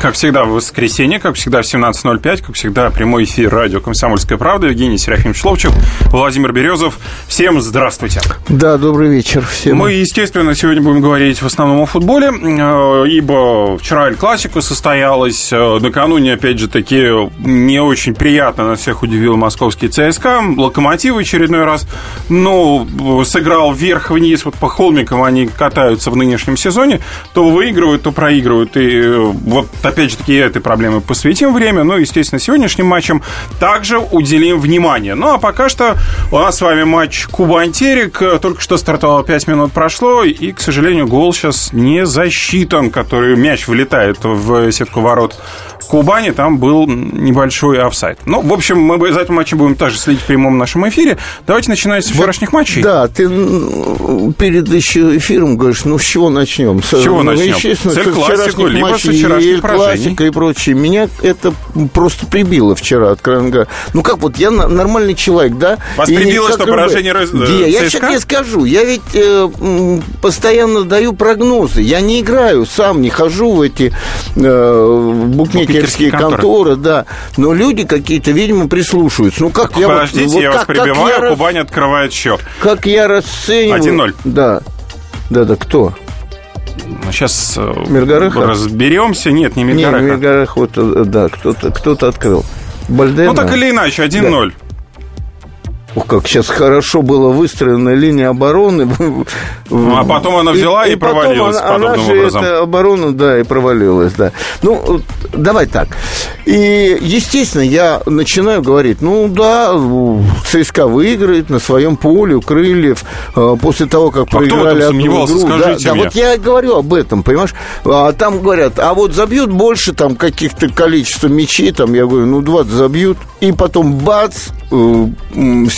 Как всегда, в воскресенье, как всегда, в 17.05, как всегда, прямой эфир радио «Комсомольская правда». Евгений Серафимович Ловчев, Владимир Березов. Всем здравствуйте. Да, добрый вечер всем. Мы, естественно, сегодня будем говорить в основном о футболе, э, ибо вчера Эль Классико состоялась. Э, накануне, опять же, таки не очень приятно нас всех удивил московский ЦСКА. Локомотив в очередной раз, ну, сыграл вверх-вниз, вот по холмикам они катаются в нынешнем сезоне. То выигрывают, то проигрывают. И э, вот опять же таки, этой проблеме посвятим время. Ну, естественно, сегодняшним матчем также уделим внимание. Ну, а пока что у нас с вами матч Кубань-Терек. Только что стартовало 5 минут прошло, и, к сожалению, гол сейчас не засчитан, который мяч вылетает в сетку ворот Кубани. Там был небольшой офсайд. Ну, в общем, мы за этим матчем будем также следить в прямом нашем эфире. Давайте начинать с вчерашних матчей. Да, ты перед еще эфиром говоришь, ну, с чего начнем? С чего ну, начнем? Естественно, с классику, либо с вчерашних классика и прочее. Меня это просто прибило вчера, откровенно говоря. Ну как вот, я нормальный человек, да? Вас и прибило, что поражение раз... Я, я сейчас тебе скажу, я ведь э, постоянно даю прогнозы. Я не играю, сам не хожу в эти э, букмекерские конторы. конторы, да. Но люди какие-то, видимо, прислушиваются. Ну как я Подождите, вот, я вот, вас перебиваю, я Кубань открывает счет. Как я расцениваю... 1-0. Да. Да-да, кто? Сейчас э, Миргараха? разберемся. Нет, не Миргараха. Не, Миргараха, вот, э, да, кто-то кто открыл. Бальдена. Ну, так или иначе, 1-0. Да. Ух, как сейчас хорошо была выстроена линия обороны. Ну, а потом она взяла и, и, и провалилась она, подобным она же образом. Эта оборона, да, и провалилась, да. Ну, давай так. И, естественно, я начинаю говорить, ну, да, ЦСКА выиграет на своем поле у Крыльев э, после того, как а проиграли одну игру. Скажите да, мне. да, вот я говорю об этом, понимаешь? А там говорят, а вот забьют больше там каких-то количества мячей, там, я говорю, ну, 20 забьют, и потом бац, э,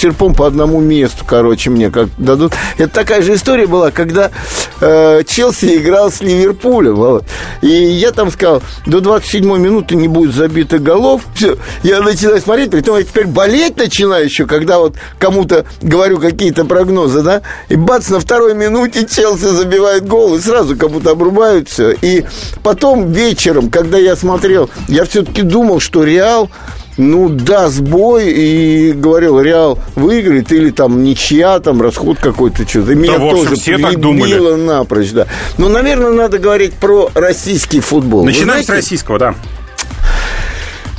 серпом по одному месту, короче, мне как дадут. Это такая же история была, когда э, Челси играл с Ливерпулем. Вот. И я там сказал, до 27 минуты не будет забито голов. Все, я начинаю смотреть, при я теперь болеть начинаю еще, когда вот кому-то говорю какие-то прогнозы, да, и бац, на второй минуте Челси забивает гол, и сразу как будто обрубают все. И потом вечером, когда я смотрел, я все-таки думал, что Реал ну, даст бой и говорил, Реал выиграет или там ничья, там расход какой-то, что-то. Меня да, тоже все так думали. напрочь, да. Но, наверное, надо говорить про российский футбол. Начинаем с российского, да.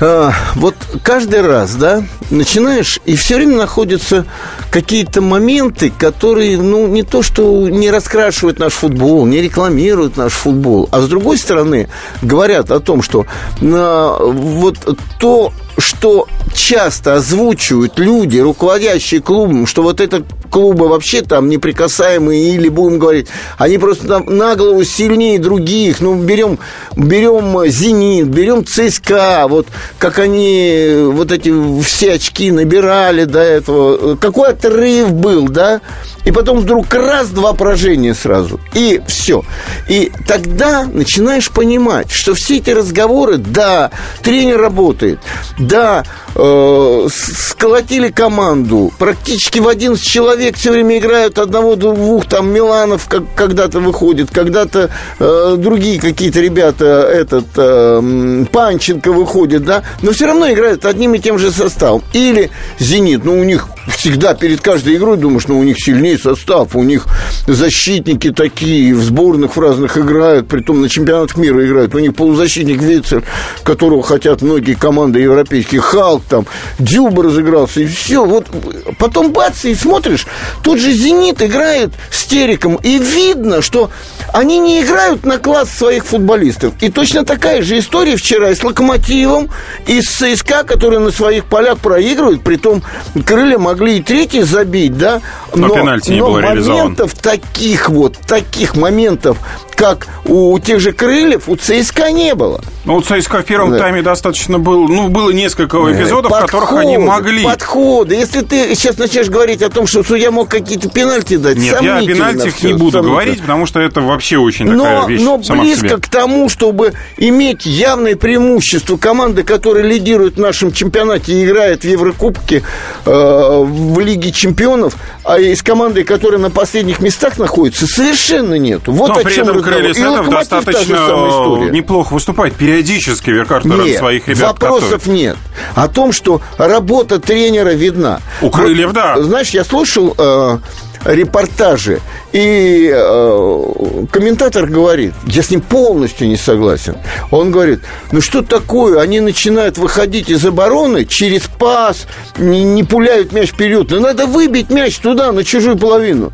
А, вот каждый раз, да, начинаешь, и все время находятся какие-то моменты, которые, ну, не то, что не раскрашивают наш футбол, не рекламируют наш футбол, а с другой стороны говорят о том, что на, вот то, что часто озвучивают люди, руководящие клубом, что вот это клубы вообще там неприкасаемые, или будем говорить, они просто там на голову сильнее других. Ну, берем, берем «Зенит», берем ЦСКА, вот как они вот эти все очки набирали до этого. Какой отрыв был, да? И потом вдруг раз, два поражения сразу. И все. И тогда начинаешь понимать, что все эти разговоры, да, тренер работает, да, э, сколотили команду, практически в 11 человек все время играют одного-двух, там Миланов как, когда-то выходит, когда-то э, другие какие-то ребята, этот э, Панченко выходит, да, но все равно играют одним и тем же составом. Или Зенит, ну у них всегда перед каждой игрой думаешь, ну у них сильнее состав, у них защитники такие, в сборных в разных играют, притом на чемпионатах мира играют, у них полузащитник Вейцер, которого хотят многие команды европейские, Халк там, Дюба разыгрался, и все, вот потом бац, и смотришь, тот же «Зенит» играет с Териком, и видно, что они не играют на класс своих футболистов. И точно такая же история вчера и с «Локомотивом», и с ЦСКА, которые на своих полях проигрывают, притом крылья могли и третий забить, да, но, но пенальти не но было моментов таких вот, таких моментов, как у тех же крыльев, у ЦСКА не было. Ну, у ЦСКА в первом да. тайме достаточно было, ну, было несколько эпизодов, подходы, в которых они могли. Подходы. Если ты сейчас начнешь говорить о том, что что я мог какие-то пенальти дать. Нет, я о пенальтях не буду говорить, потому что это вообще очень такая но, вещь Но близко к тому, чтобы иметь явное преимущество команды, которая лидирует в нашем чемпионате и играет в Еврокубке, э, в Лиге чемпионов, а из команды, которая на последних местах находится, совершенно нету. Вот но о при чем этом разговор. Крылья Советов достаточно неплохо выступает. Периодически Веркартнер нет, своих ребят вопросов готовит. нет. О том, что работа тренера видна. У Крыльев, вот, да. Знаешь, я слушал... Э, репортажи. И э, комментатор говорит, я с ним полностью не согласен. Он говорит, ну что такое, они начинают выходить из обороны через пас, не, не пуляют мяч вперед. Но надо выбить мяч туда, на чужую половину.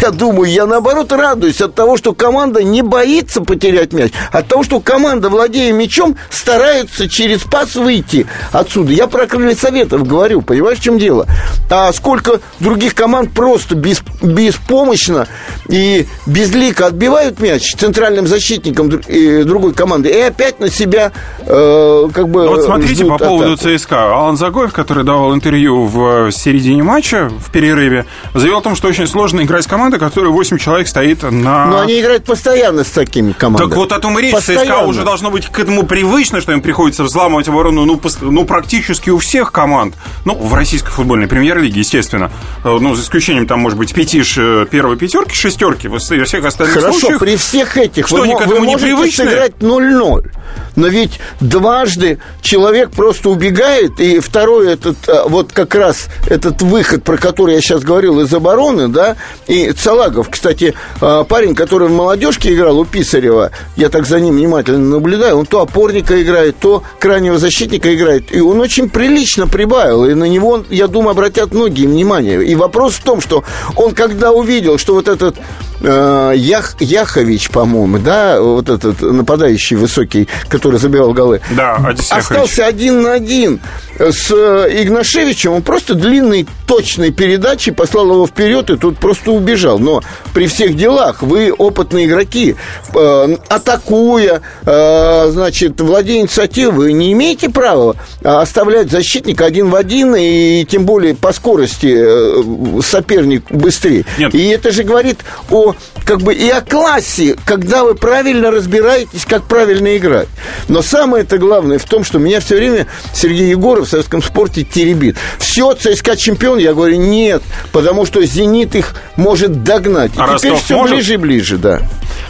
Я думаю, я наоборот радуюсь от того, что команда не боится потерять мяч, от того, что команда, владея мячом, старается через пас выйти отсюда. Я про крылья советов говорю, понимаешь, в чем дело? А сколько других команд просто без, беспомощно и безлико отбивают мяч центральным защитником другой команды и опять на себя э, как бы ну, Вот смотрите по поводу атаку. ЦСКА. Алан Загоев, который давал интервью в середине матча, в перерыве, заявил о том, что очень сложно играть с командой, которая 8 человек стоит на... Но они играют постоянно с такими командами. Так вот о том и речь. Постоянно. ЦСКА уже должно быть к этому привычно, что им приходится взламывать оборону, ну, ну, практически у всех команд. Ну, в российской футбольной премьер-лиге, естественно. Э, ну, за исключением, там, может быть, пяти первой пятерки, шестерки, во всех остальных Хорошо, случаях... при всех этих что, вы, вы можете непривычны? сыграть 0-0. Но ведь дважды человек просто убегает, и второй этот, а, вот как раз этот выход, про который я сейчас говорил, из обороны, да, и Салагов, кстати, а, парень, который в молодежке играл у Писарева, я так за ним внимательно наблюдаю, он то опорника играет, то крайнего защитника играет, и он очень прилично прибавил, и на него, я думаю, обратят многие внимание. И вопрос в том, что он когда увидел, что вот этот Ях, Яхович, по-моему, да, вот этот нападающий высокий, который забивал голы, да, остался один на один с э, Игнашевичем, он просто длинной, точной передачей послал его вперед и тут просто убежал. Но при всех делах вы опытные игроки, э, атакуя, э, значит, владея инициативой, вы не имеете права оставлять защитника один в один, и тем более по скорости э, соперник быстрее. Нет. И это же говорит о, как бы, и о классе, когда вы правильно разбираетесь, как правильно играть. Но самое это главное в том, что меня все время Сергей Егоров в советском спорте теребит. Все, ЦСКА чемпион? Я говорю, нет, потому что «Зенит» их может догнать. А и теперь Ростов все может? ближе и ближе, да.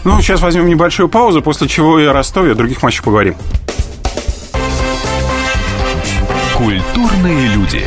Ну, сейчас возьмем небольшую паузу, после чего и о Ростове, о других матчах поговорим. Культурные люди.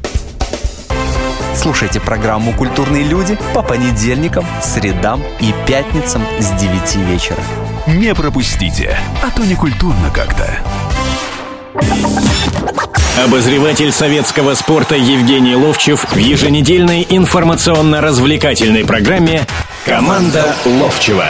Слушайте программу «Культурные люди» по понедельникам, средам и пятницам с 9 вечера. Не пропустите, а то не культурно как-то. Обозреватель советского спорта Евгений Ловчев в еженедельной информационно-развлекательной программе «Команда Ловчева».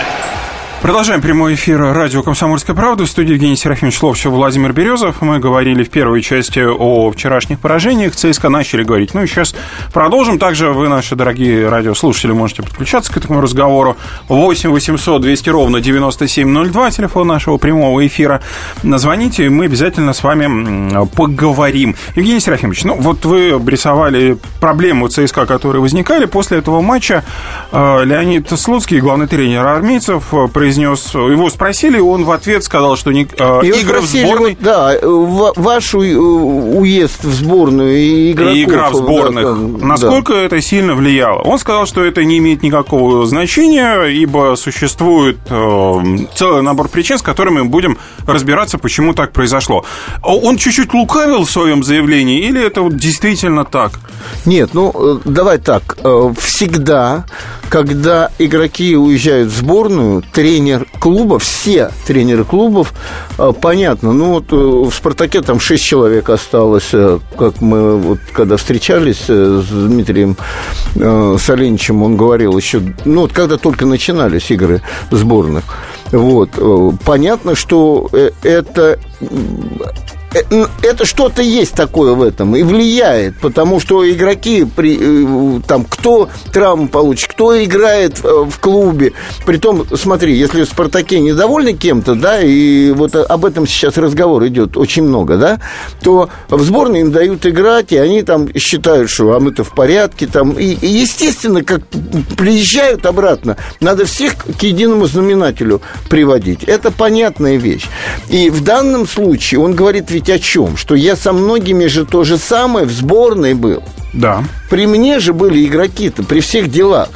Продолжаем прямой эфир радио «Комсомольская правда». В студии Евгений Серафимович Ловчев, Владимир Березов. Мы говорили в первой части о вчерашних поражениях. ЦСКА начали говорить. Ну и сейчас продолжим. Также вы, наши дорогие радиослушатели, можете подключаться к этому разговору. 8 800 200 ровно 9702, телефон нашего прямого эфира. Назвоните, и мы обязательно с вами поговорим. Евгений Серафимович, ну вот вы обрисовали проблему ЦСКА, которые возникали после этого матча. Э, Леонид Слуцкий, главный тренер армейцев, произнес произнес, его спросили, он в ответ сказал, что не, э, игры в сборной... Да, ваш уезд в сборную и игроков... И игра в сборных. Да, насколько да. это сильно влияло? Он сказал, что это не имеет никакого значения, ибо существует э, целый набор причин, с которыми мы будем разбираться, почему так произошло. Он чуть-чуть лукавил в своем заявлении, или это вот действительно так? Нет, ну, э, давай так. Всегда, когда игроки уезжают в сборную, тренер клуба, все тренеры клубов, э, понятно, ну вот в «Спартаке» там 6 человек осталось, как мы вот когда встречались с Дмитрием Соленичем, он говорил еще, ну вот когда только начинались игры сборных, вот, понятно, что это Э, это что-то есть такое в этом и влияет, потому что игроки, при, э, там, кто травму получит, кто играет э, в клубе. Притом, смотри, если в «Спартаке» недовольны кем-то, да, и вот об этом сейчас разговор идет очень много, да, то в сборной им дают играть, и они там считают, что а мы-то в порядке, там, и, и естественно, как приезжают обратно, надо всех к единому знаменателю приводить. Это понятная вещь. И в данном случае он говорит ведь о чем? Что я со многими же то же самое в сборной был. Да. При мне же были игроки-то, при всех делах.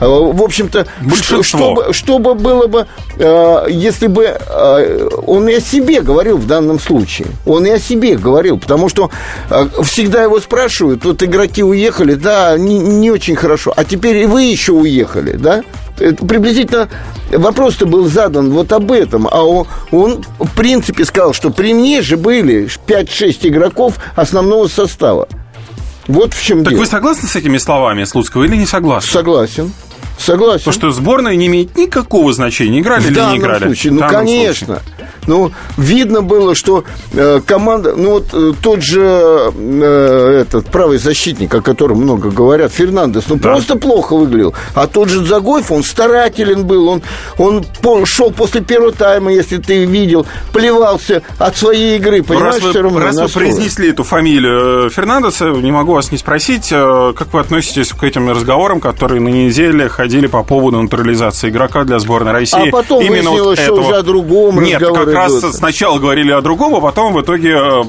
А, в общем-то, что, чтобы, чтобы было бы, э, если бы э, он и о себе говорил в данном случае. Он и о себе говорил, потому что э, всегда его спрашивают, вот игроки уехали, да, не, не очень хорошо, а теперь и вы еще уехали, да? Это приблизительно вопрос-то был задан вот об этом. А он, он, в принципе, сказал, что при мне же были 5-6 игроков основного состава. Вот в чем так дело. Так вы согласны с этими словами Слуцкого или не согласны? Согласен. Согласен. Потому что сборная не имеет никакого значения, играли в или не играли. Случае, ну, конечно. Случае. Ну, видно было, что э, команда, ну вот э, тот же э, этот правый защитник, о котором много говорят, Фернандес, ну да. просто плохо выглядел. А тот же Загоев, он старателен был, он, он шел после первого тайма, если ты видел, плевался от своей игры, ну, понимаешь, раз вы, все равно. Раз вы произнесли эту фамилию э, Фернандеса, не могу вас не спросить, э, как вы относитесь к этим разговорам, которые на неделе ходили по поводу натурализации игрока для сборной России? А потом Именно выяснилось, вот что этого... уже о другом Нет, как раз сначала говорили о другом, а потом в итоге э,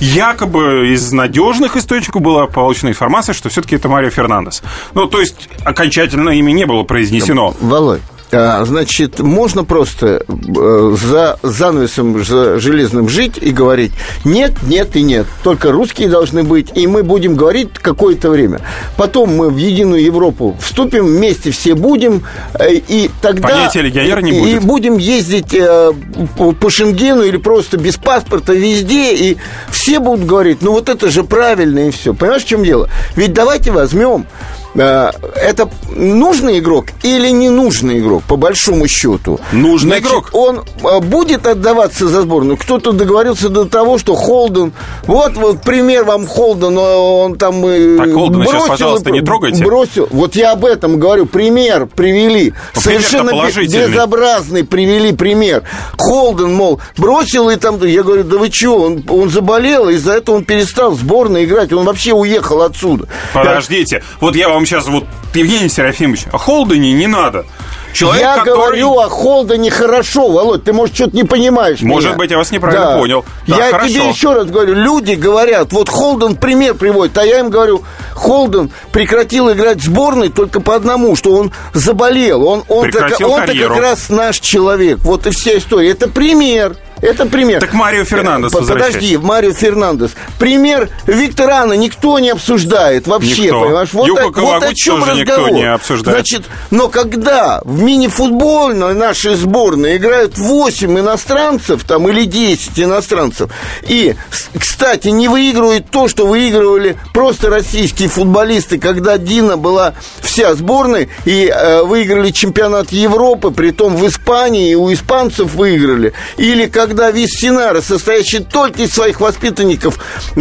якобы из надежных источников была получена информация, что все-таки это Марио Фернандес. Ну, то есть окончательно имя не было произнесено. Володь, значит, можно просто э, за занавесом за железным жить и говорить нет, нет и нет. Только русские должны быть, и мы будем говорить какое-то время. Потом мы в единую Европу вступим, вместе все будем, э, и тогда... Понятия легионера не будет. И будем ездить э, по Шенгену или просто без паспорта везде, и все будут говорить, ну вот это же правильно и все. Понимаешь, в чем дело? Ведь давайте возьмем это нужный игрок или не нужный игрок, по большому счету? Нужный Значит, игрок. Он э, будет отдаваться за сборную. Кто-то договорился до того, что Холден... Вот, вот пример вам Холден, он там... Э, так, Холдена сейчас, пожалуйста, не трогайте. Бросил. Вот я об этом говорю. Пример привели. Но Совершенно безобразный привели пример. Холден, мол, бросил и там... Я говорю, да вы чего? Он, он заболел, из-за этого он перестал в сборной играть. Он вообще уехал отсюда. Подождите. Я... Вот я вам вам сейчас вот, Евгений Серафимович, о Холдене не надо. Человек, я который... говорю о Холдене хорошо, Володь, ты, может, что-то не понимаешь Может меня. быть, я вас неправильно да. понял. Да, я хорошо. тебе еще раз говорю, люди говорят, вот Холден пример приводит, а я им говорю, Холден прекратил играть в сборной только по одному, что он заболел. Он, он, так, он как раз наш человек. Вот и вся история. Это пример. Это пример. Так Марио Фернандес Подожди, Марио Фернандес. Пример Викторана никто не обсуждает вообще, никто. понимаешь? Вот, Юка вот о чем тоже разговор. никто не обсуждает. Значит, но когда в мини-футбольной нашей сборной играют 8 иностранцев, там, или 10 иностранцев, и, кстати, не выигрывают то, что выигрывали просто российские футболисты, когда Дина была вся сборной, и э, выиграли чемпионат Европы, при том в Испании, и у испанцев выиграли, или как когда Виссинара, состоящий только из своих воспитанников э,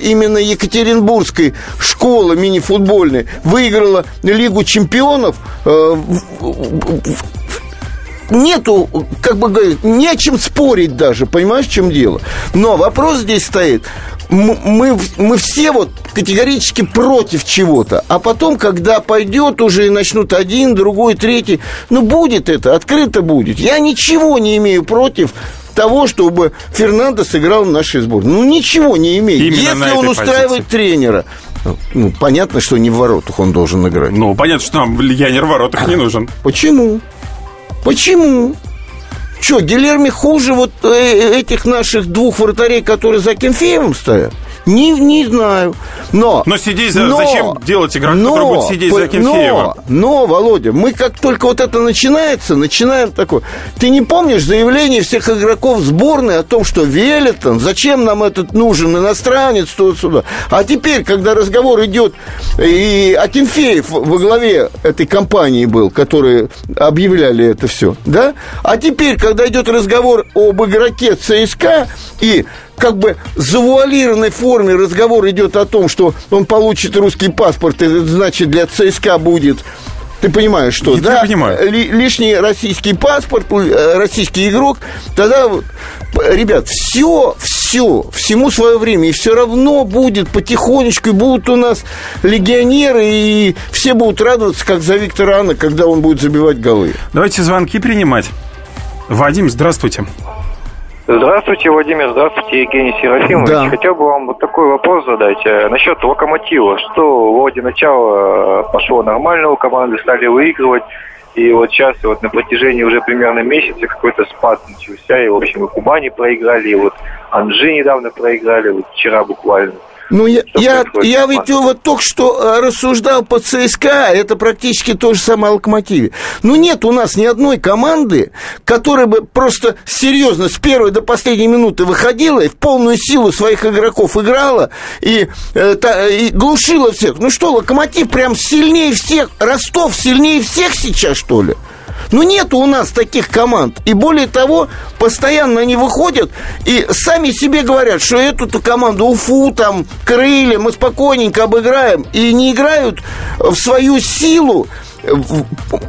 именно Екатеринбургской школы мини-футбольной, выиграла Лигу чемпионов, э, нету, как бы говорить, не о чем спорить даже, понимаешь, в чем дело. Но вопрос здесь стоит, мы, мы все вот категорически против чего-то, а потом, когда пойдет уже и начнут один, другой, третий, ну, будет это, открыто будет. Я ничего не имею против того, чтобы Фернандо сыграл в нашей сборной. Ну, ничего не имеет. Именно Если он устраивает позиции. тренера, ну, понятно, что не в воротах он должен играть. Ну, понятно, что нам легионер в воротах не нужен. Почему? Почему? Что, Гилерми хуже вот э, этих наших двух вратарей, которые за Кемфеевым стоят? Не, не знаю. Но, но сидеть за, но, зачем делать игрока, но, который будет сидеть за Акинфеева? Но, но, Володя, мы как только вот это начинается, начинаем такое. Ты не помнишь заявление всех игроков сборной о том, что Велитон, зачем нам этот нужен иностранец, туда-сюда. А теперь, когда разговор идет, и Акинфеев во главе этой компании был, которые объявляли это все, да? А теперь, когда идет разговор об игроке ЦСКА, и как бы завуалированной форме разговор идет о том, что он получит русский паспорт, и это значит для ЦСКА будет ты понимаешь, что, Я да, понимаю. лишний российский паспорт, э, российский игрок, тогда, ребят, все, все, всему свое время, и все равно будет потихонечку, и будут у нас легионеры, и все будут радоваться, как за Виктора Анна, когда он будет забивать голы. Давайте звонки принимать. Вадим, здравствуйте. Здравствуйте, Владимир, здравствуйте, Евгений Серафимович. Да. Хотел бы вам вот такой вопрос задать э, насчет локомотива. Что вроде начала э, пошло нормально, у команды стали выигрывать, и вот сейчас вот на протяжении уже примерно месяца какой-то спад начался, и, в общем, и Кубани проиграли, и вот Анжи недавно проиграли, вот вчера буквально. Ну, я, я, я ведь вот только что э, рассуждал по ЦСКА, это практически то же самое «Локомотиве». Ну, нет у нас ни одной команды, которая бы просто серьезно с первой до последней минуты выходила и в полную силу своих игроков играла и, э, та, и глушила всех. Ну что, «Локомотив» прям сильнее всех, Ростов сильнее всех сейчас, что ли? Ну, нет у нас таких команд. И более того, постоянно они выходят и сами себе говорят, что эту команду Уфу, там, Крылья мы спокойненько обыграем. И не играют в свою силу,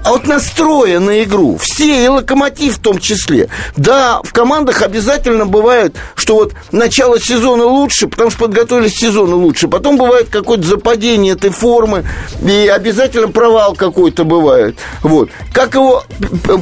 от настроя на игру. Все, и локомотив в том числе. Да, в командах обязательно бывает, что вот начало сезона лучше, потому что подготовились к сезону лучше. Потом бывает какое-то западение этой формы, и обязательно провал какой-то бывает. Вот. Как его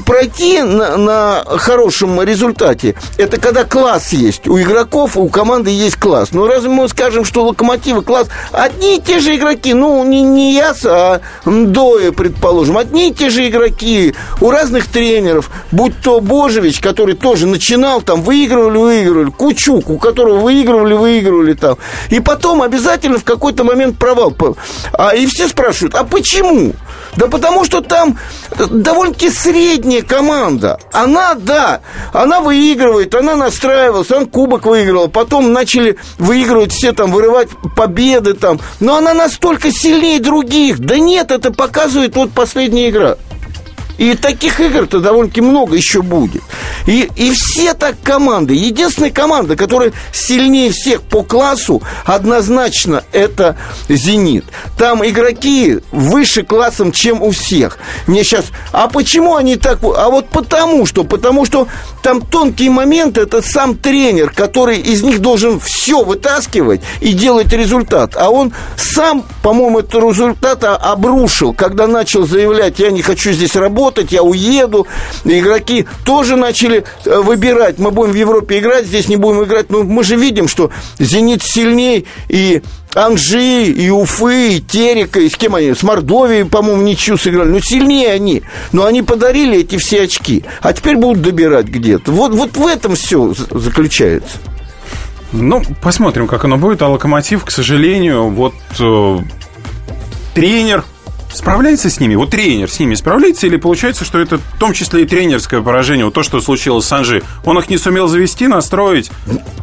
пройти на, на хорошем результате? Это когда класс есть. У игроков, у команды есть класс. Но разве мы скажем, что локомотивы класс? Одни и те же игроки, ну, не, не Яса, а Мдоя, предположим, предположим, одни и те же игроки у разных тренеров, будь то Божевич, который тоже начинал, там, выигрывали, выигрывали, Кучук, у которого выигрывали, выигрывали там. И потом обязательно в какой-то момент провал. А, и все спрашивают, а почему? Да потому что там довольно-таки средняя команда. Она, да, она выигрывает, она настраивалась, он кубок выиграл, потом начали выигрывать все там, вырывать победы там. Но она настолько сильнее других. Да нет, это показывает вот последняя игра. И таких игр-то довольно-таки много еще будет. И, и все так команды. Единственная команда, которая сильнее всех по классу, однозначно это «Зенит». Там игроки выше классом, чем у всех. Мне сейчас... А почему они так... А вот потому что. Потому что там тонкие моменты, это сам тренер, который из них должен все вытаскивать и делать результат. А он сам, по-моему, этот результат обрушил, когда начал заявлять, я не хочу здесь работать, работать, я уеду. Игроки тоже начали э, выбирать. Мы будем в Европе играть, здесь не будем играть. Но мы же видим, что «Зенит» сильней и Анжи, и Уфы, и Терека, и с кем они? С Мордовией, по-моему, ничью сыграли. Ну, сильнее они. Но они подарили эти все очки. А теперь будут добирать где-то. Вот, вот в этом все заключается. Ну, посмотрим, как оно будет. А Локомотив, к сожалению, вот э, тренер справляется с ними? Вот тренер с ними справляется? Или получается, что это в том числе и тренерское поражение? Вот то, что случилось с Санжи. Он их не сумел завести, настроить?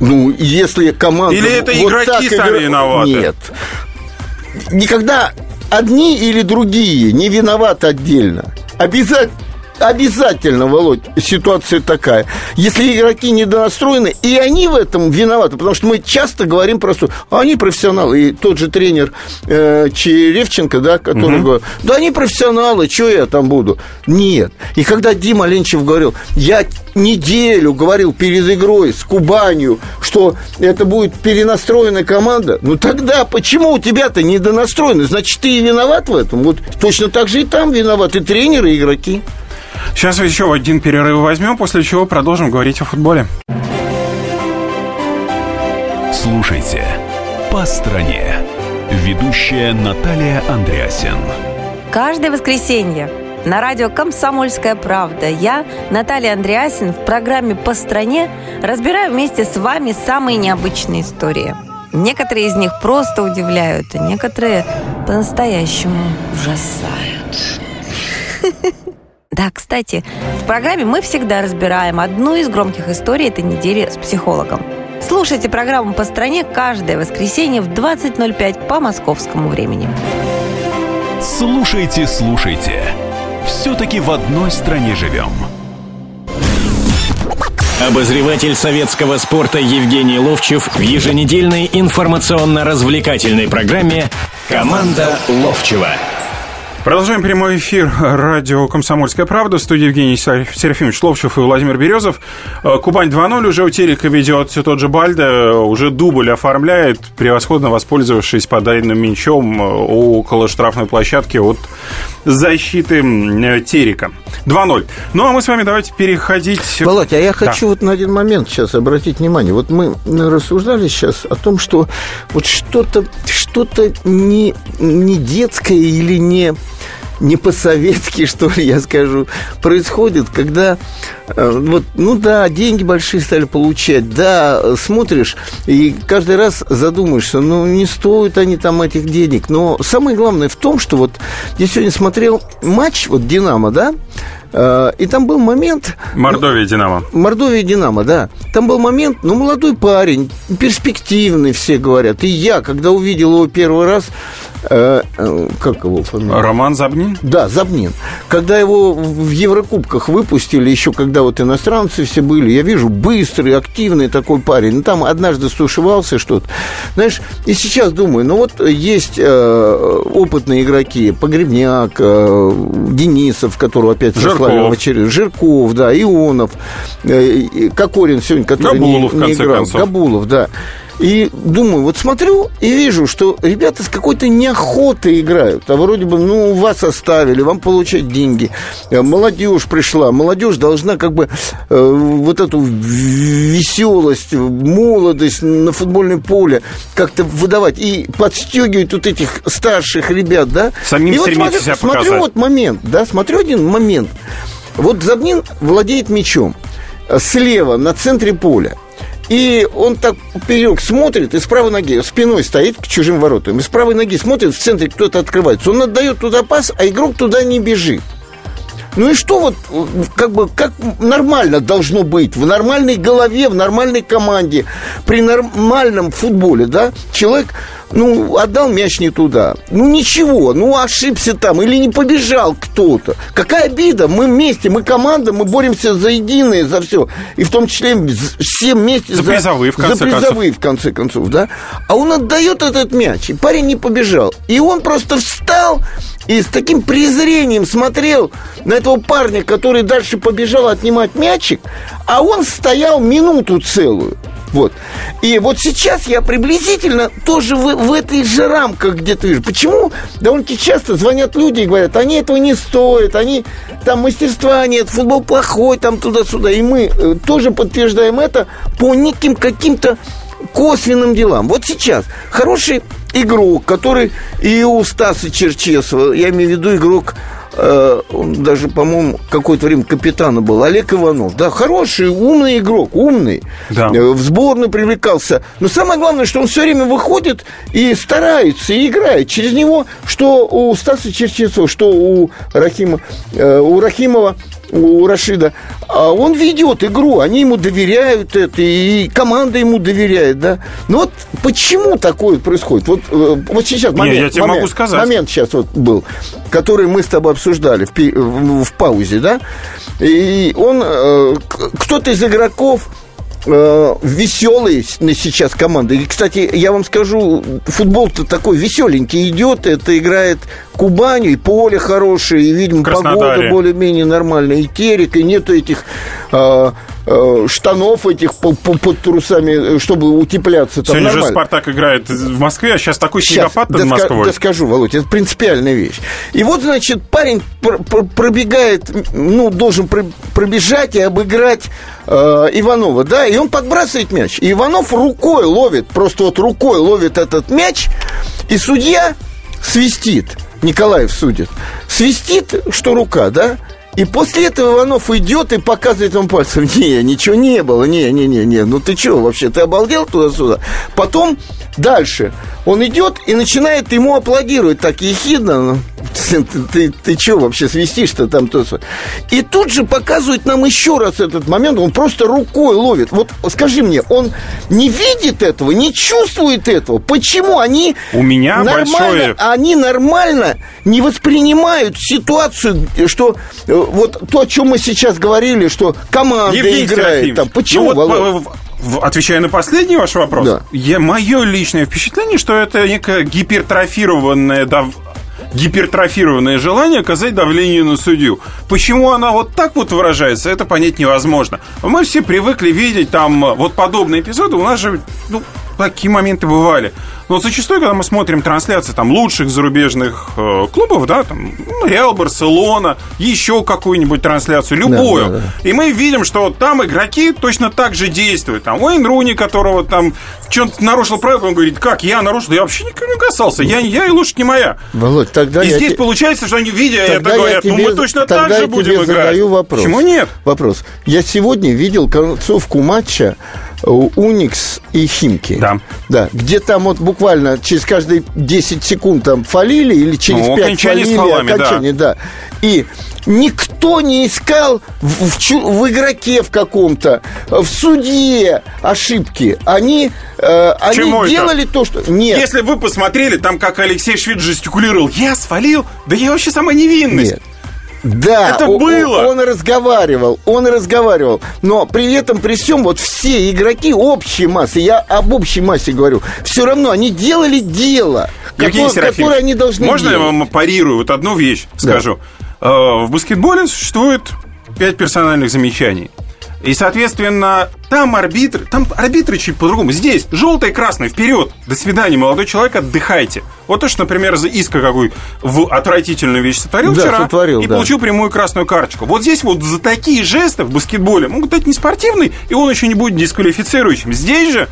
Ну, если команда... Или это вот игроки сами игр... виноваты? Нет. Никогда одни или другие не виноваты отдельно. Обязательно обязательно, Володь, ситуация такая. Если игроки недонастроены, и они в этом виноваты, потому что мы часто говорим просто, а они профессионалы. И тот же тренер э, Черевченко, да, который угу. говорит, да они профессионалы, что я там буду? Нет. И когда Дима Ленчев говорил, я неделю говорил перед игрой с Кубанью, что это будет перенастроенная команда, ну тогда почему у тебя-то недонастроены? Значит, ты и виноват в этом. Вот точно так же и там виноваты тренеры и игроки. Сейчас еще один перерыв возьмем, после чего продолжим говорить о футболе. Слушайте «По стране». Ведущая Наталья Андреасен. Каждое воскресенье на радио «Комсомольская правда» я, Наталья Андреасин, в программе «По стране» разбираю вместе с вами самые необычные истории. Некоторые из них просто удивляют, а некоторые по-настоящему ужасают. Да, кстати, в программе мы всегда разбираем одну из громких историй этой недели с психологом. Слушайте программу «По стране» каждое воскресенье в 20.05 по московскому времени. Слушайте, слушайте. Все-таки в одной стране живем. Обозреватель советского спорта Евгений Ловчев в еженедельной информационно-развлекательной программе «Команда Ловчева». Продолжаем прямой эфир радио «Комсомольская правда». В студии Евгений Серафимович Ловчев и Владимир Березов. Э, Кубань 2.0 уже у Терека ведет тот же Бальда. Уже дубль оформляет, превосходно воспользовавшись подайным мячом э, около штрафной площадки от защиты э, Терека. 2-0. Ну, а мы с вами давайте переходить... Володь, а я хочу да. вот на один момент сейчас обратить внимание. Вот мы рассуждали сейчас о том, что вот что-то что не, не детское или не не по-советски, что ли, я скажу, происходит, когда э, вот, ну да, деньги большие стали получать, да, смотришь и каждый раз задумаешься, ну не стоят они там этих денег, но самое главное в том, что вот я сегодня смотрел матч, вот Динамо, да, э, и там был момент... Мордовия Динамо. Мордовия Динамо, да. Там был момент, ну, молодой парень, перспективный, все говорят. И я, когда увидел его первый раз, Э, э, как его фамилия? Роман Забнин? Да, Забнин. Когда его в Еврокубках выпустили, еще когда вот иностранцы все были, я вижу быстрый, активный такой парень. Ну, там однажды стушевался что-то. Знаешь, и сейчас думаю, ну вот есть э, опытные игроки, Погребняк, э, Денисов, которого опять сослали в очередь, Жирков, да, Ионов, э, Кокорин сегодня, который Габулов, не, не играл. Концов. Габулов, да. И думаю, вот смотрю и вижу, что ребята с какой-то неохотой играют. А вроде бы, ну, вас оставили, вам получать деньги. Э, молодежь пришла. Молодежь должна как бы э, вот эту веселость, молодость на футбольное поле как-то выдавать. И подстегивать вот этих старших ребят, да. Самим и вот смотрю, себя смотрю показать. вот момент, да, смотрю один момент. Вот Забнин владеет мячом слева на центре поля. И он так вперед смотрит, и с правой ноги, спиной стоит к чужим воротам, и с правой ноги смотрит, в центре кто-то открывается. Он отдает туда пас, а игрок туда не бежит. Ну и что вот, как бы, как нормально должно быть, в нормальной голове, в нормальной команде, при нормальном футболе, да, человек ну, отдал мяч не туда. Ну, ничего, ну, ошибся там или не побежал кто-то. Какая обида, мы вместе, мы команда, мы боремся за единое, за все. И в том числе все вместе за, за призовые, в конце за призовые, концов. в конце концов, да. А он отдает этот мяч, и парень не побежал. И он просто встал и с таким презрением смотрел на этого парня, который дальше побежал отнимать мячик, а он стоял минуту целую. Вот. И вот сейчас я приблизительно тоже в, в этой же рамках где-то вижу. Почему довольно-таки часто звонят люди и говорят, они этого не стоят, они там мастерства нет, футбол плохой, там туда-сюда. И мы э, тоже подтверждаем это по неким каким-то косвенным делам. Вот сейчас хороший игрок, который и у Стаса Черчесова, я имею в виду игрок Э, он даже, по-моему, какое-то время капитана был, Олег Иванов. Да, хороший, умный игрок, умный. Да. Э, в сборную привлекался. Но самое главное, что он все время выходит и старается, и играет. Через него, что у Стаса Черчесова, что у Рахима, э, у Рахимова у Рашида, а он ведет игру, они ему доверяют это, и команда ему доверяет, да. Но вот почему такое происходит? Вот, э, вот сейчас момент, Не, я тебе момент, могу сказать. момент сейчас вот был, который мы с тобой обсуждали в, в, в паузе, да, и он, э, кто-то из игроков э, веселые сейчас команды. И, кстати, я вам скажу, футбол-то такой веселенький идет. Это играет Кубань, и поле хорошее, и, видимо, погода более-менее нормальная, и терек, и нету этих э, штанов этих по, по, под трусами, чтобы утепляться. Там Сегодня нормально. же «Спартак» играет в Москве, а сейчас такой снегопад над Москвой. Да скажу, Володь, это принципиальная вещь. И вот, значит, парень пр пр пробегает, ну, должен пр пробежать и обыграть э, Иванова, да, и он подбрасывает мяч. И Иванов рукой ловит, просто вот рукой ловит этот мяч, и судья свистит, Николаев судит, свистит, что рука, да, И после этого Иванов идет и показывает ему пальцем, не, ничего не было, не, не, не, не, ну ты что вообще, ты обалдел туда-сюда? Потом дальше он идет и начинает ему аплодировать так ехидно, ну, ты, ты, ты что вообще свистишь-то там? То и тут же показывает нам еще раз этот момент, он просто рукой ловит. Вот скажи мне, он не видит этого, не чувствует этого? Почему они... У меня нормально, большое... Они нормально не воспринимают ситуацию, что э, вот то, о чем мы сейчас говорили, что команда Евгений играет там. Почему, ну, вот, Отвечая на последний ваш вопрос, да. я, мое личное впечатление, что это некая гипертрофированная дав гипертрофированное желание оказать давление на судью. Почему она вот так вот выражается, это понять невозможно. Мы все привыкли видеть там вот подобные эпизоды. У нас же ну, такие моменты бывали. Но зачастую, когда мы смотрим трансляции там лучших зарубежных э, клубов, да, там ну, Реал, Барселона, еще какую-нибудь трансляцию, любую, да, да, да. и мы видим, что там игроки точно так же действуют. Там Уэйн Руни, которого там что-то нарушил правила, он говорит, как, я нарушил? Я вообще никого не касался, я, я и лучше не моя. Володь, тогда и здесь te... получается, что они, видя тогда это, говорят, ну мы точно так же будем играть. Задаю вопрос. Почему нет? Вопрос. Я сегодня видел концовку матча Уникс и Химки. Да. Да, где там вот буквально через каждые 10 секунд там фалили или через ну, 5 фалили. Фалами, окончание, да. да. И никто не искал в, в, в игроке в каком-то, в судье ошибки. Они, э, они делали то, что... Нет. Если вы посмотрели, там как Алексей Швид жестикулировал, я свалил, да я вообще сама невинность. Нет. Да, это было. Он, он разговаривал, он разговаривал. Но при этом, при всем, вот все игроки общей массы, я об общей массе говорю, все равно они делали дело, какое, которое они должны Можно делать. я вам парирую вот одну вещь скажу? Да. В баскетболе существует пять персональных замечаний. И, соответственно, там арбитры, там арбитры чуть по-другому. Здесь желтое и красное, вперед. До свидания, молодой человек, отдыхайте. Вот то, что, например, за иска какой в отвратительную вещь сотворил да, вчера сотворил, и да. получил прямую красную карточку. Вот здесь вот за такие жесты в баскетболе могут дать не спортивный, и он еще не будет дисквалифицирующим. Здесь же,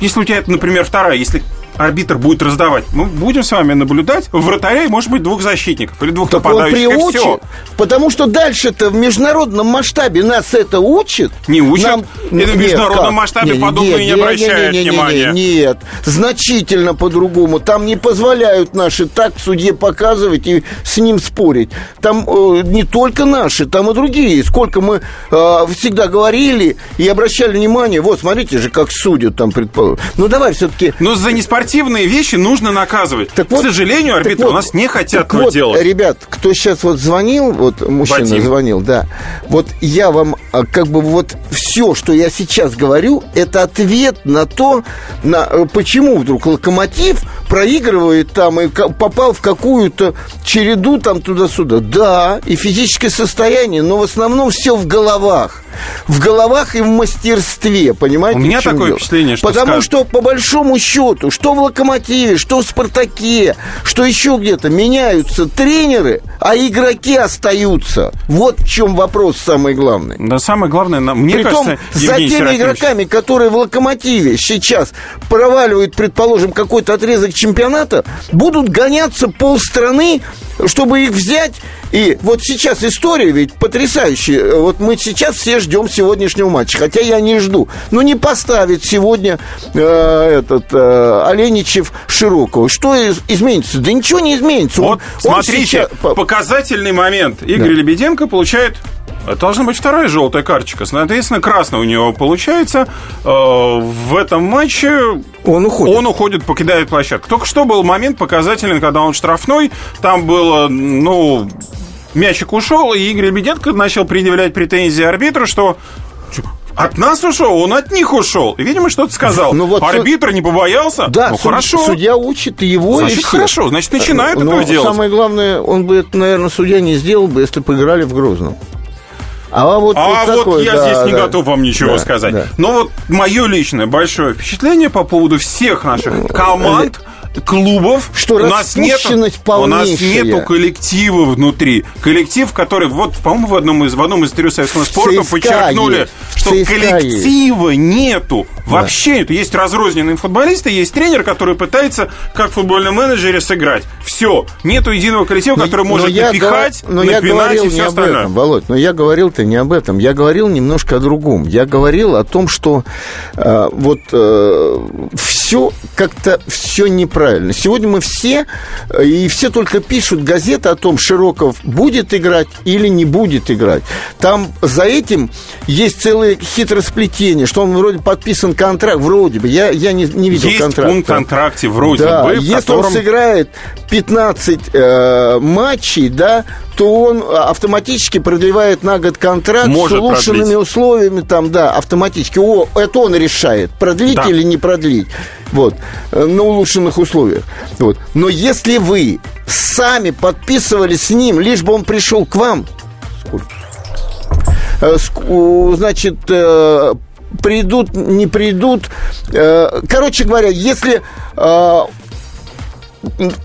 если у тебя, например, вторая, если арбитр будет раздавать. Мы будем с вами наблюдать вратаря и, может быть, двух защитников или двух так нападающих. Он приучит, все. потому что дальше-то в международном масштабе нас это учит. Не учат. Нам... И в международном как? масштабе не, подобное не, не обращают не, не, не, внимания. Не, нет, значительно по-другому. Там не позволяют наши так судье показывать и с ним спорить. Там э, не только наши, там и другие. Сколько мы э, всегда говорили и обращали внимание. Вот, смотрите же, как судят там, предположим. Ну, давай все-таки... Но за неспортивность спортивные вещи нужно наказывать. Так вот, К сожалению, арбитры вот, у нас не хотят этого вот, делать. Ребят, кто сейчас вот звонил, вот мужчина Вадим. звонил, да, вот я вам а, как бы вот все, что я сейчас говорю, это ответ на то, на, э, почему вдруг локомотив проигрывает там и попал в какую-то череду там туда-сюда. Да, и физическое состояние, но в основном все в головах в головах и в мастерстве, понимаете? У меня такое дело? впечатление, что... Потому скажут... что, по большому счету, что в «Локомотиве», что в «Спартаке», что еще где-то, меняются тренеры, а игроки остаются. Вот в чем вопрос самый главный. Да, самое главное, мне Притом, кажется, за теми игроками, которые в «Локомотиве» сейчас проваливают, предположим, какой-то отрезок чемпионата, будут гоняться полстраны, чтобы их взять и вот сейчас история ведь потрясающая. Вот мы сейчас все ждем сегодняшнего матча, хотя я не жду. Но не поставит сегодня э, этот э, Оленичев Широкого. Что изменится? Да ничего не изменится. Вот он, смотрите, он сейчас... показательный момент. Игорь да. Лебеденко получает Должна быть вторая желтая карточка. Соответственно, красная у него получается. Э, в этом матче он уходит. Он уходит, покидает площадку. Только что был момент показательный, когда он штрафной. Там было, ну, мячик ушел, и Игорь Лебеденко начал предъявлять претензии арбитру, что от нас ушел, он от них ушел. И, видимо, что-то сказал. Ну, вот Арбитр не побоялся. Да, ну, суд, хорошо. Судья учит его значит, и хорошо, значит, начинает Но этого делать. Самое главное, он бы это, наверное, судья не сделал бы, если бы играли в Грозном. А вот, а вот, вот я да, здесь не да, готов вам ничего да, сказать. Да. Но вот мое личное большое впечатление по поводу всех наших команд клубов. Что у нас нет, у нас нету коллектива внутри. Коллектив, который, вот, по-моему, в одном из, в одном из интервью советского спорта подчеркнули, что коллектива нету Вообще нет. Есть разрозненные футболисты, есть тренер, который пытается, как в футбольном менеджере, сыграть. Все. Нету единого коллектива, но, который может но напихать, но я говорил не об остальное. этом, Володь. Но я говорил-то не об этом. Я говорил немножко о другом. Я говорил о том, что э, вот э, все как-то все неправильно. Сегодня мы все, э, и все только пишут газеты о том, Широков будет играть или не будет играть. Там за этим есть целое хитросплетение, что он вроде подписан контракт, вроде бы, я, я не, не видел есть контракт. пункт в контракте вроде да, бы, Если котором... он сыграет 15 э, матчей, да, то он автоматически продлевает на год контракт Может с улучшенными продлить. условиями, там, да, автоматически. О, это он решает, продлить да. или не продлить. Вот, э, на улучшенных условиях. Вот. Но если вы сами подписывались с ним, лишь бы он пришел к вам, э, значит, э, придут, не придут. Короче говоря, если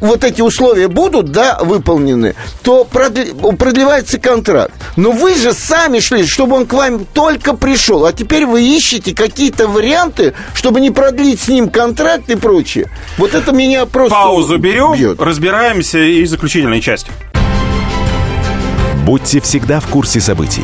вот эти условия будут, да, выполнены, то продлевается контракт. Но вы же сами шли, чтобы он к вам только пришел, а теперь вы ищете какие-то варианты, чтобы не продлить с ним контракт и прочее. Вот это меня просто Паузу берем, бьет. разбираемся и заключительной части. Будьте всегда в курсе событий.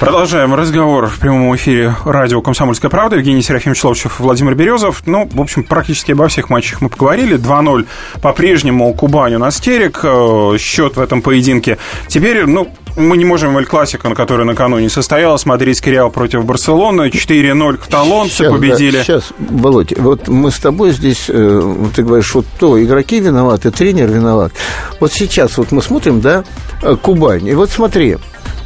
Продолжаем разговор в прямом эфире радио «Комсомольская правда». Евгений Серафимович Ловчев, Владимир Березов. Ну, в общем, практически обо всех матчах мы поговорили. 2-0 по-прежнему Кубань у нас терек. Э, счет в этом поединке. Теперь, ну, мы не можем Эль Классика, на которой накануне состоялась, мадридский Реал против Барселоны. 4-0 каталонцы сейчас, победили. Да, сейчас, Володь, вот мы с тобой здесь, э, ты говоришь, вот то игроки виноваты, тренер виноват. Вот сейчас вот мы смотрим, да, э, Кубань. И вот смотри,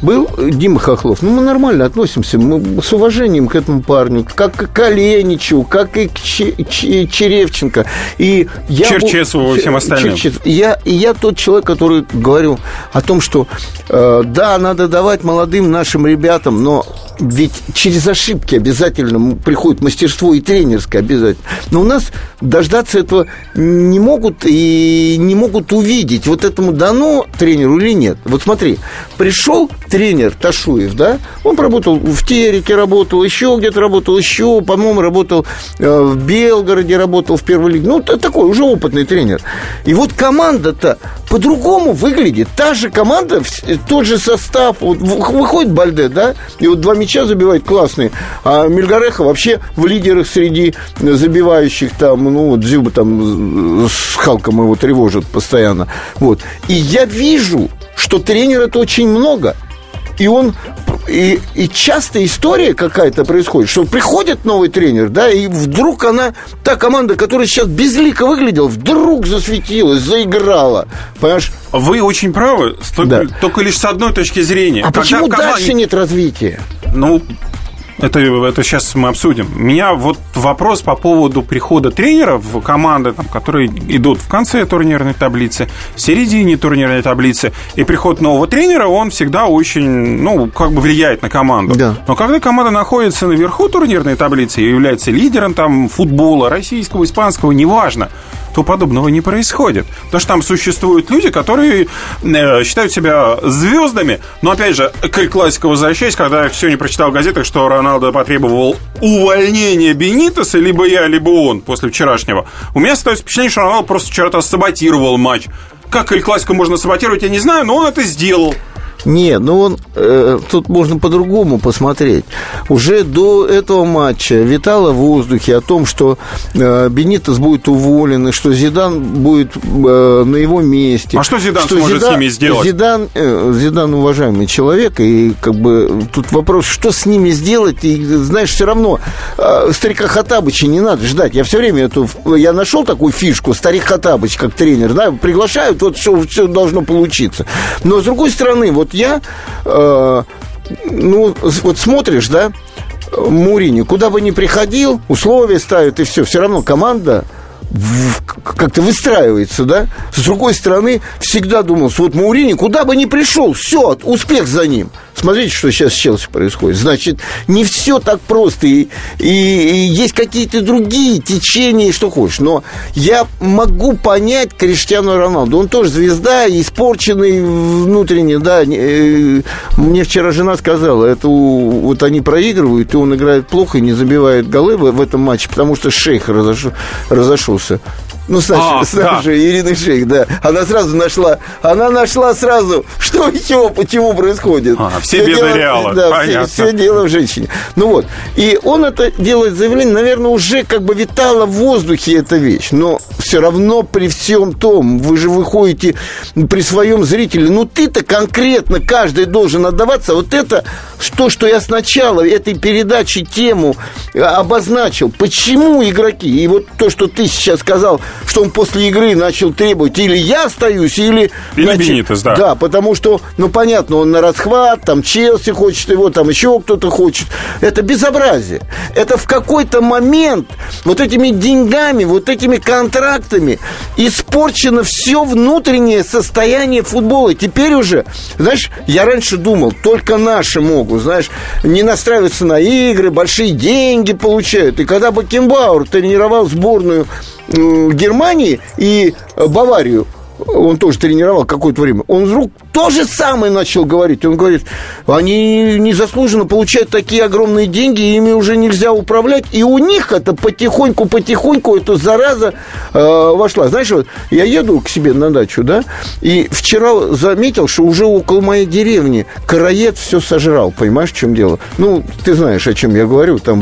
был Дима Хохлов. Ну, мы нормально относимся, мы с уважением к этому парню, как к Оленичу, как и к Черевченко. И я Черчесову и всем остальным. Черчесов. Я, я тот человек, который говорю о том, что э, да, надо давать молодым нашим ребятам, но ведь через ошибки обязательно приходит мастерство и тренерское обязательно. Но у нас дождаться этого не могут и не могут увидеть, вот этому дано тренеру или нет. Вот смотри, пришел тренер Ташуев, да, он работал в Тереке, работал еще где-то работал, еще, по-моему, работал э, в Белгороде, работал в первой лиге. Ну, такой уже опытный тренер. И вот команда-то по-другому выглядит. Та же команда, тот же состав. Вот выходит Бальде, да, и вот два мяча забивает классные. А Мельгареха вообще в лидерах среди забивающих там, ну, вот Зюба там с Халком его тревожит постоянно. Вот. И я вижу, что тренера это очень много. И он и, и часто история какая-то происходит, что приходит новый тренер, да, и вдруг она, та команда, которая сейчас безлико выглядела, вдруг засветилась, заиграла. Понимаешь? Вы очень правы, только, да. только лишь с одной точки зрения. А Когда почему команда... дальше нет развития? Ну, это, это сейчас мы обсудим. У меня вот вопрос по поводу прихода тренеров в команды, там, которые идут в конце турнирной таблицы, в середине турнирной таблицы. И приход нового тренера, он всегда очень, ну, как бы влияет на команду. Да. Но когда команда находится наверху турнирной таблицы и является лидером там футбола, российского, испанского, неважно, то подобного не происходит. Потому что там существуют люди, которые э, считают себя звездами. Но опять же, к классику возвращаясь, когда я все не прочитал в газетах, что Роналдо потребовал увольнения Бенитеса, либо я, либо он после вчерашнего, у меня остается впечатление, что Роналдо просто вчера-то саботировал матч. Как Эль Классику можно саботировать, я не знаю, но он это сделал. Не, ну он э, тут можно по-другому посмотреть. Уже до этого матча витало в воздухе о том, что э, Бенитос будет уволен, и что Зидан будет э, на его месте. А что Зидан что сможет Зидан, с ними сделать? Зидан, э, Зидан уважаемый человек, и как бы тут вопрос, что с ними сделать, и знаешь, все равно э, старика Хатабыча не надо ждать. Я все время эту, я нашел такую фишку, старик Хатабыч как тренер, да, приглашают, вот что все должно получиться. Но с другой стороны, вот я, э, ну, вот смотришь, да, Мурини, куда бы ни приходил, условия ставят и все. Все равно команда как-то выстраивается, да? С другой стороны, всегда думал, вот Маурини куда бы ни пришел, все, успех за ним. Смотрите, что сейчас с Челси происходит. Значит, не все так просто. И, и, и есть какие-то другие течения, что хочешь. Но я могу понять Криштиану Роналду. Он тоже звезда, испорченный внутренне, да. Э, мне вчера жена сказала, это вот они проигрывают, и он играет плохо и не забивает голы в, в этом матче, потому что шейх разош, разошелся. Ну, Саша, а, Саша да. Ирина Шейх, да. Она сразу нашла, она нашла сразу, что еще, почему происходит. А, все, все беды дело, Реала, да, Понятно. Все, все дело в женщине. Ну вот, и он это делает заявление, наверное, уже как бы витала в воздухе эта вещь, но все равно при всем том, вы же выходите при своем зрителе, ну ты-то конкретно каждый должен отдаваться, вот это то, что я сначала этой передачи тему обозначил, почему игроки, и вот то, что ты сейчас сказал, что он после игры начал требовать или я остаюсь, или... Или значит, Бенитес, да. Да, потому что, ну, понятно, он на расхват, там Челси хочет его, там еще кто-то хочет. Это безобразие. Это в какой-то момент вот этими деньгами, вот этими контрактами испорчено все внутреннее состояние футбола. Теперь уже, знаешь, я раньше думал, только наши могут, знаешь, не настраиваться на игры, большие деньги получают. И когда Бакенбауэр тренировал сборную Германии и Баварию, он тоже тренировал какое-то время, он вдруг то же самое начал говорить. Он говорит, они незаслуженно получают такие огромные деньги, ими уже нельзя управлять. И у них это потихоньку-потихоньку эта зараза э, вошла. Знаешь, вот я еду к себе на дачу, да, и вчера заметил, что уже около моей деревни караед все сожрал. Понимаешь, в чем дело? Ну, ты знаешь, о чем я говорю. Там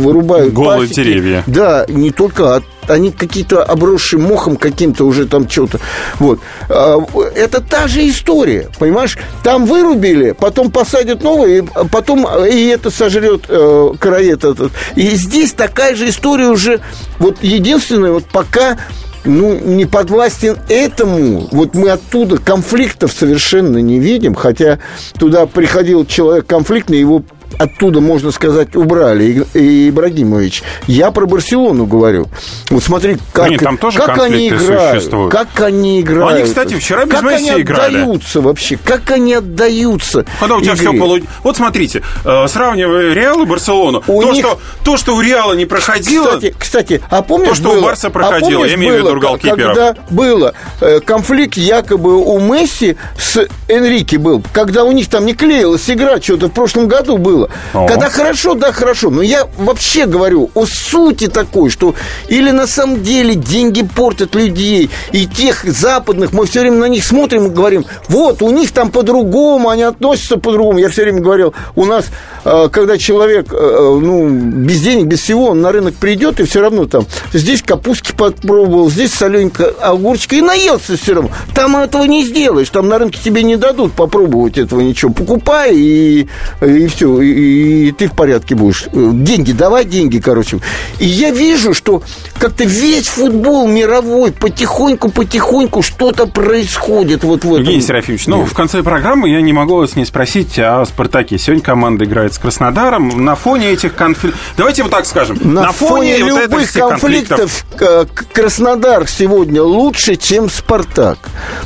вырубают Голые пасеки. деревья. Да, не только от они какие-то обросшие мохом каким-то уже там что-то. Вот. А, это та же история, понимаешь? Там вырубили, потом посадят новые, потом и это сожрет э, караед этот. И здесь такая же история уже, вот единственное, вот пока ну, не подвластен этому. Вот мы оттуда конфликтов совершенно не видим, хотя туда приходил человек конфликтный, его оттуда, можно сказать, убрали и Ибрагимович. Я про Барселону говорю. Вот смотри, как, Нет, там тоже как они играют. Существуют. Как они играют. Они, кстати, вчера без как Месси они играли. отдаются вообще? Как они отдаются Когда у тебя игре? все полу... Вот смотрите, э, сравнивая Реал и Барселону, у то, них... что, то, что у Реала не проходило... Кстати, кстати а помнишь То, что было, у Барса проходило, а я имею в виду голкиперов. Когда было э, конфликт якобы у Месси с Энрике был, когда у них там не клеилась игра, что-то в прошлом году было. О. Когда хорошо, да, хорошо. Но я вообще говорю о сути такой, что или на самом деле деньги портят людей, и тех западных, мы все время на них смотрим и говорим, вот, у них там по-другому, они относятся по-другому. Я все время говорил, у нас, э, когда человек, э, э, ну, без денег, без всего, он на рынок придет, и все равно там, здесь капустки попробовал, здесь соленька, огурчика, и наелся все равно. Там этого не сделаешь, там на рынке тебе не дадут попробовать этого ничего. Покупай, и, и все, и, и ты в порядке будешь. Деньги, давай деньги, короче. И я вижу, что как-то весь футбол мировой потихоньку-потихоньку что-то происходит вот в этом. Евгений Серафимович, ну, в конце программы я не могу вас не спросить о «Спартаке». Сегодня команда играет с Краснодаром. На фоне этих конфликтов... Давайте вот так скажем. На, на фоне, фоне любых вот конфликтов, конфликтов Краснодар сегодня лучше, чем «Спартак».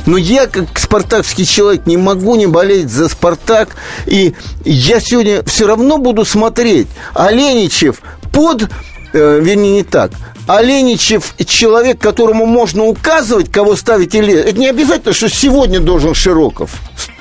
Но я, как спартакский человек, не могу не болеть за «Спартак». И я сегодня все равно буду смотреть. Оленичев под э, вернее, не так. Оленичев человек, которому можно указывать, кого ставить или... Это не обязательно, что сегодня должен Широков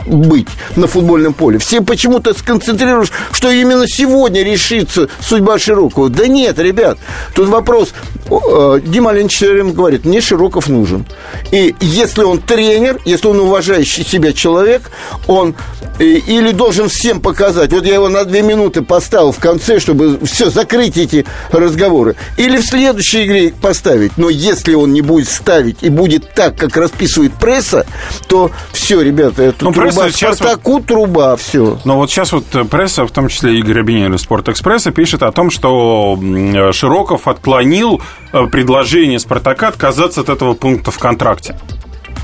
быть на футбольном поле. Все почему-то сконцентрируются, что именно сегодня решится судьба Широкого. Да нет, ребят, тут вопрос. Э, Дима Ленич все время говорит, мне Широков нужен. И если он тренер, если он уважающий себя человек, он э, или должен всем показать, вот я его на две минуты поставил в конце, чтобы все, закрыть эти разговоры, или в следующей игре поставить. Но если он не будет ставить и будет так, как расписывает пресса, то все, ребята, это ну, труба труба, сейчас Спартаку вот, труба, все. Но вот сейчас вот пресса, в том числе Игорь Объединенный из Спортэкспресса, пишет о том, что Широков отклонил э, предложение Спартака отказаться от этого пункта в контракте.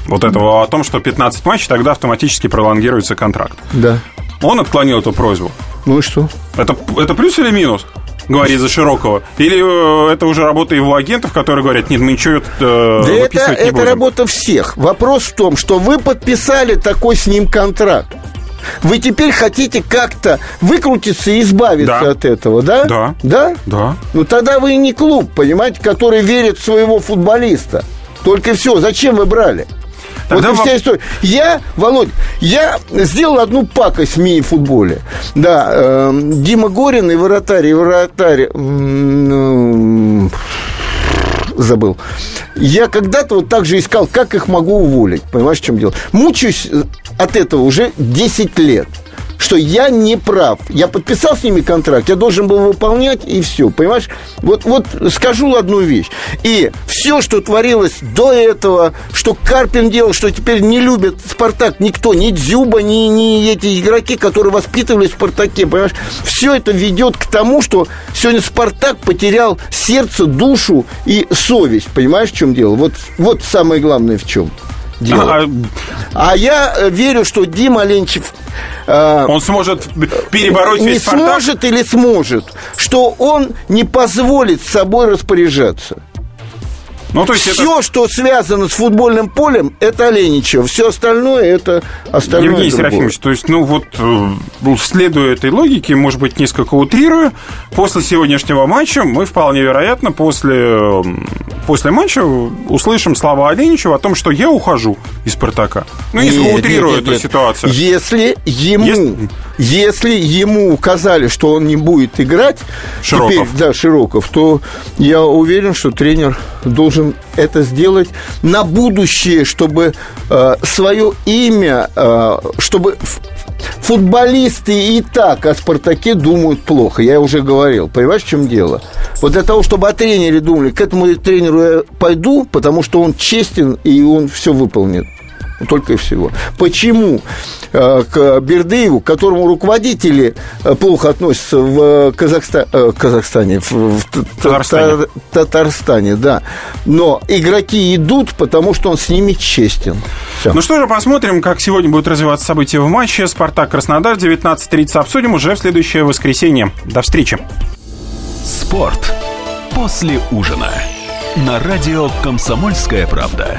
Вот этого о том, что 15 матчей, тогда автоматически пролонгируется контракт. Да. Он отклонил эту просьбу. Ну и что? Это, это плюс или минус? Говорит за Широкого? Или э, это уже работа его агентов, которые говорят, нет, мы ничего э, да это, не это будем? работа всех. Вопрос в том, что вы подписали такой с ним контракт. Вы теперь хотите как-то выкрутиться и избавиться да. от этого, да? Да. Да? Да. Ну тогда вы не клуб, понимаете, который верит в своего футболиста. Только все. Зачем вы брали? Тогда вот и вся история. Я, Володь, я сделал одну пакость в мини-футболе. Да, э, Дима Горин и вратарь, и вратарь... Э, забыл. Я когда-то вот так же искал, как их могу уволить. Понимаешь, в чем дело? Мучаюсь от этого уже 10 лет что я не прав. Я подписал с ними контракт, я должен был выполнять, и все. Понимаешь? Вот, вот скажу одну вещь. И все, что творилось до этого, что Карпин делал, что теперь не любит Спартак никто, ни Дзюба, ни, ни эти игроки, которые воспитывались в Спартаке, понимаешь? Все это ведет к тому, что сегодня Спартак потерял сердце, душу и совесть. Понимаешь, в чем дело? Вот, вот самое главное в чем дело. А, а я э, верю, что Дима Ленчев... Э, он сможет перебороть не весь Спартак? сможет или сможет, что он не позволит собой распоряжаться. Ну, то есть Все, это... что связано с футбольным полем, это Оленичево. Все остальное, это остальное Евгений другое. Серафимович, то есть, ну вот, э, следуя этой логике, может быть, несколько утрируя, после сегодняшнего матча мы вполне вероятно после, после матча услышим слова Оленичева о том, что я ухожу из «Спартака». Ну, если утрирую нет, нет, эту нет. ситуацию. Если ему, если... если ему указали, что он не будет играть, Широков. теперь, да, Широков, то я уверен, что тренер должен это сделать на будущее, чтобы э, свое имя, э, чтобы футболисты и так о «Спартаке» думают плохо. Я уже говорил. Понимаешь, в чем дело? Вот для того, чтобы о тренере думали, к этому тренеру я пойду, потому что он честен и он все выполнит. Только и всего. Почему э, к Бердыеву, к которому руководители э, плохо относятся в Казахстане, э, Казахстане в Татарстане. Татарстане, да. Но игроки идут, потому что он с ними честен. Все. Ну что же, посмотрим, как сегодня будут развиваться события в матче. «Спартак-Краснодар» 19.30 обсудим уже в следующее воскресенье. До встречи. Спорт после ужина. На радио «Комсомольская правда».